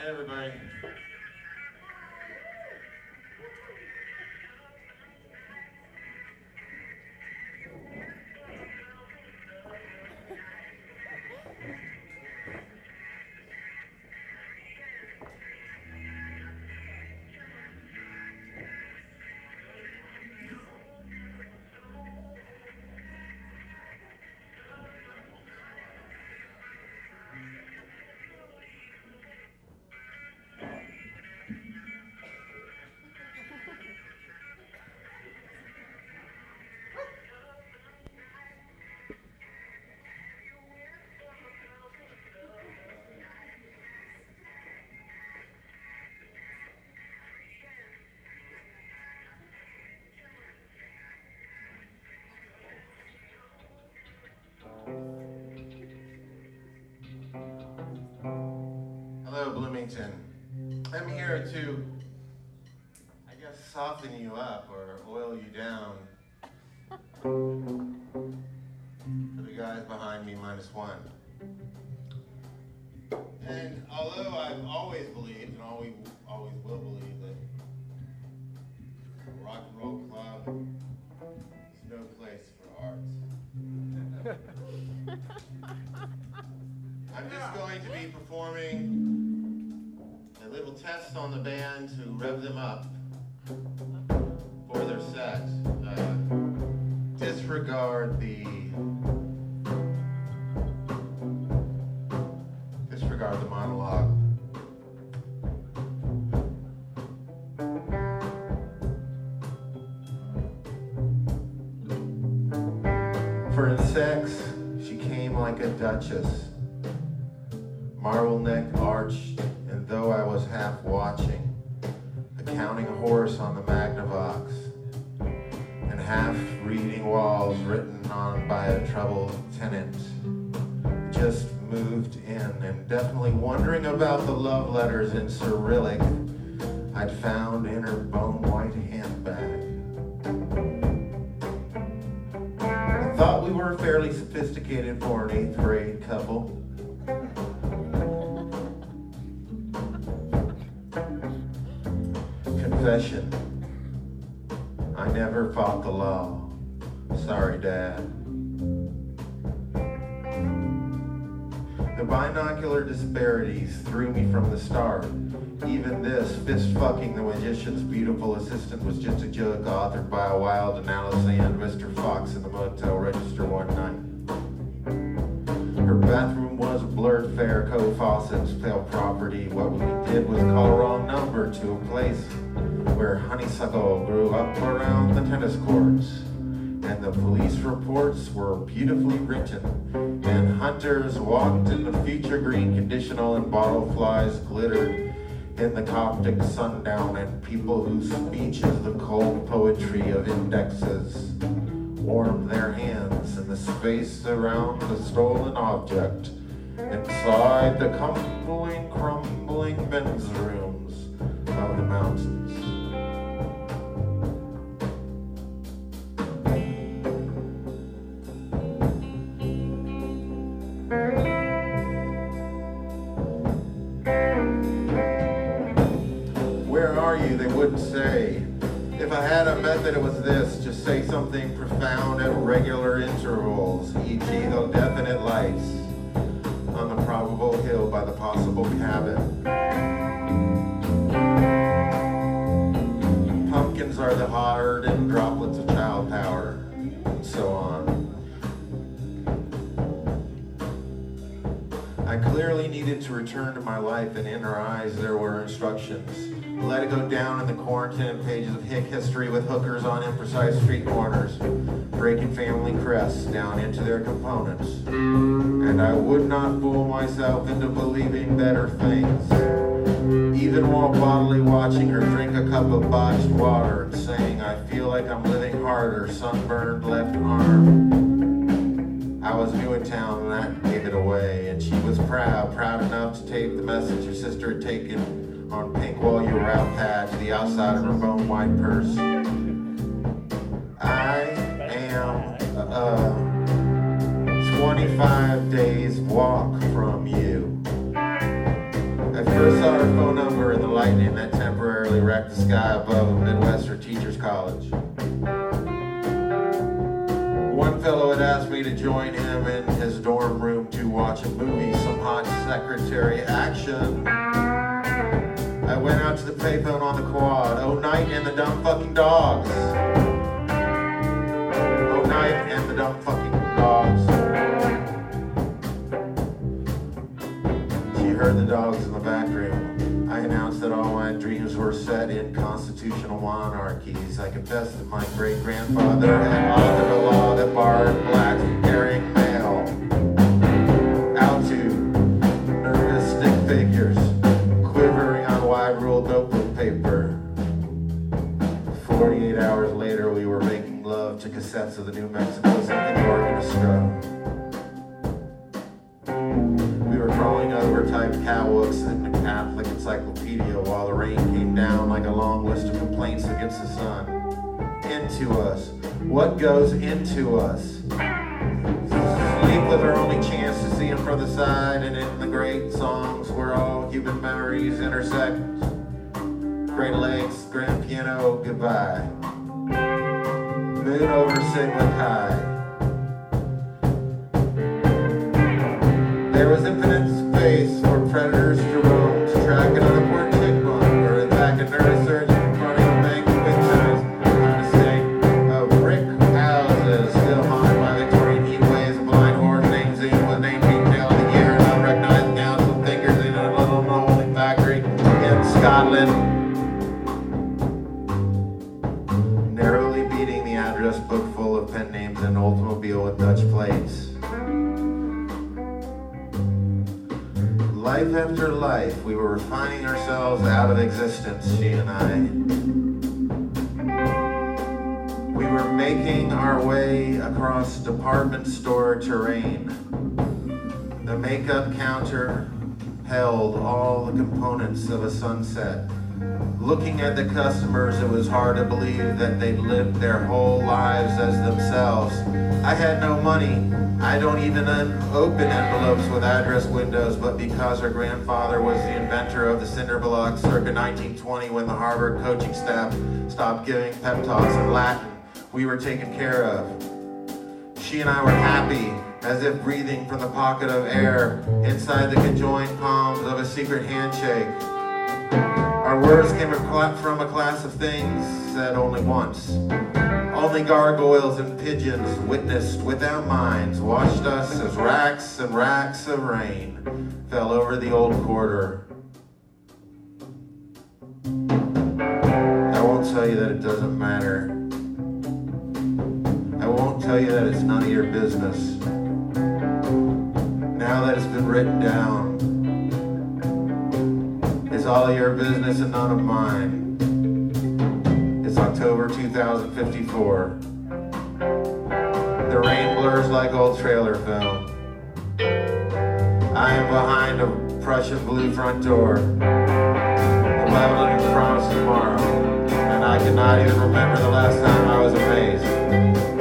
Hi, everybody. Hello, Bloomington. I'm here to, I guess, soften you up or oil you down. For the guys behind me, minus one. And although I've always believed and always, test on the band to rev them up for their set. Uh, disregard the disregard the monologue. For sex, she came like a duchess marble neck arched, though I was half watching, a horse on the Magnavox, and half reading walls written on by a troubled tenant, just moved in, and definitely wondering about the love letters in Cyrillic I'd found in her bone white handbag. I thought we were fairly sophisticated for an eighth grade couple. Confession. I never fought the law. Sorry, Dad. The binocular disparities threw me from the start. Even this, fist fucking the magician's beautiful assistant, was just a joke authored by a wild analysis and Alexander Mr. Fox in the motel register one night. Her bathroom blurred fair, co-faucets, pale property. What we did was call a wrong number to a place where honeysuckle grew up around the tennis courts. And the police reports were beautifully written. And hunters walked in the future green conditional and bottle flies glittered in the Coptic sundown and people whose speech is the cold poetry of indexes warmed their hands in the space around the stolen object inside the crumbling, crumbling men's rooms of the mountains. Where are you? They wouldn't say. If I had a method, it was this just say something profound at regular intervals, e.g., the definite lights possible needed to return to my life, and in her eyes there were instructions. Let it go down in the quarantine pages of Hick history with hookers on imprecise street corners, breaking family crests down into their components. And I would not fool myself into believing better things, even while bodily watching her drink a cup of botched water and saying, I feel like I'm living harder, sunburned left arm. I was new in town and that gave it away, and she was proud, proud enough to tape the message her sister had taken on pink while you were out pad the outside of her bone white purse. I am uh, 25 days walk from you. I first saw her phone number in the lightning that temporarily wrecked the sky above a Midwestern teacher's college. Asked me to join him in his dorm room to watch a movie, some hot secretary action. I went out to the payphone on the quad. Oh, night and the dumb fucking dogs. Oh, night and the dumb fucking dogs. She heard the dogs in the back room. I announced that all my dreams were set in constitutional monarchies. I confessed that my great grandfather had authored a law that barred blacks from carrying mail out to nervous stick figures quivering on wide ruled notebook paper. 48 hours later, we were making love to cassettes of the New Mexico Symphony. We catwalks in the Catholic Encyclopedia while the rain came down like a long list of complaints against the sun. Into us. What goes into us? Sleep was our only chance to see him from the side, and in the great songs where all human memories intersect. Great Lakes, grand piano, goodbye. Moon over Sigma Chi. There was infinite Narrowly beating the address book full of pen names and an Oldsmobile with Dutch plates. Life after life, we were refining ourselves out of existence, she and I. We were making our way across department store terrain. The makeup counter held all the components of a sunset. Looking at the customers, it was hard to believe that they'd lived their whole lives as themselves. I had no money. I don't even open envelopes with address windows, but because her grandfather was the inventor of the cinder block circa 1920 when the Harvard coaching staff stopped giving pep talks in Latin, we were taken care of. She and I were happy, as if breathing from the pocket of air inside the conjoined palms of a secret handshake. Our words came from a class of things said only once. Only gargoyles and pigeons witnessed without minds watched us as racks and racks of rain fell over the old quarter. I won't tell you that it doesn't matter. I won't tell you that it's none of your business. That it's been written down, it's all your business and none of mine. It's October 2054. The rain blurs like old trailer film. I am behind a Prussian blue front door. The Babylon promised tomorrow, and I cannot even remember the last time I was amazed.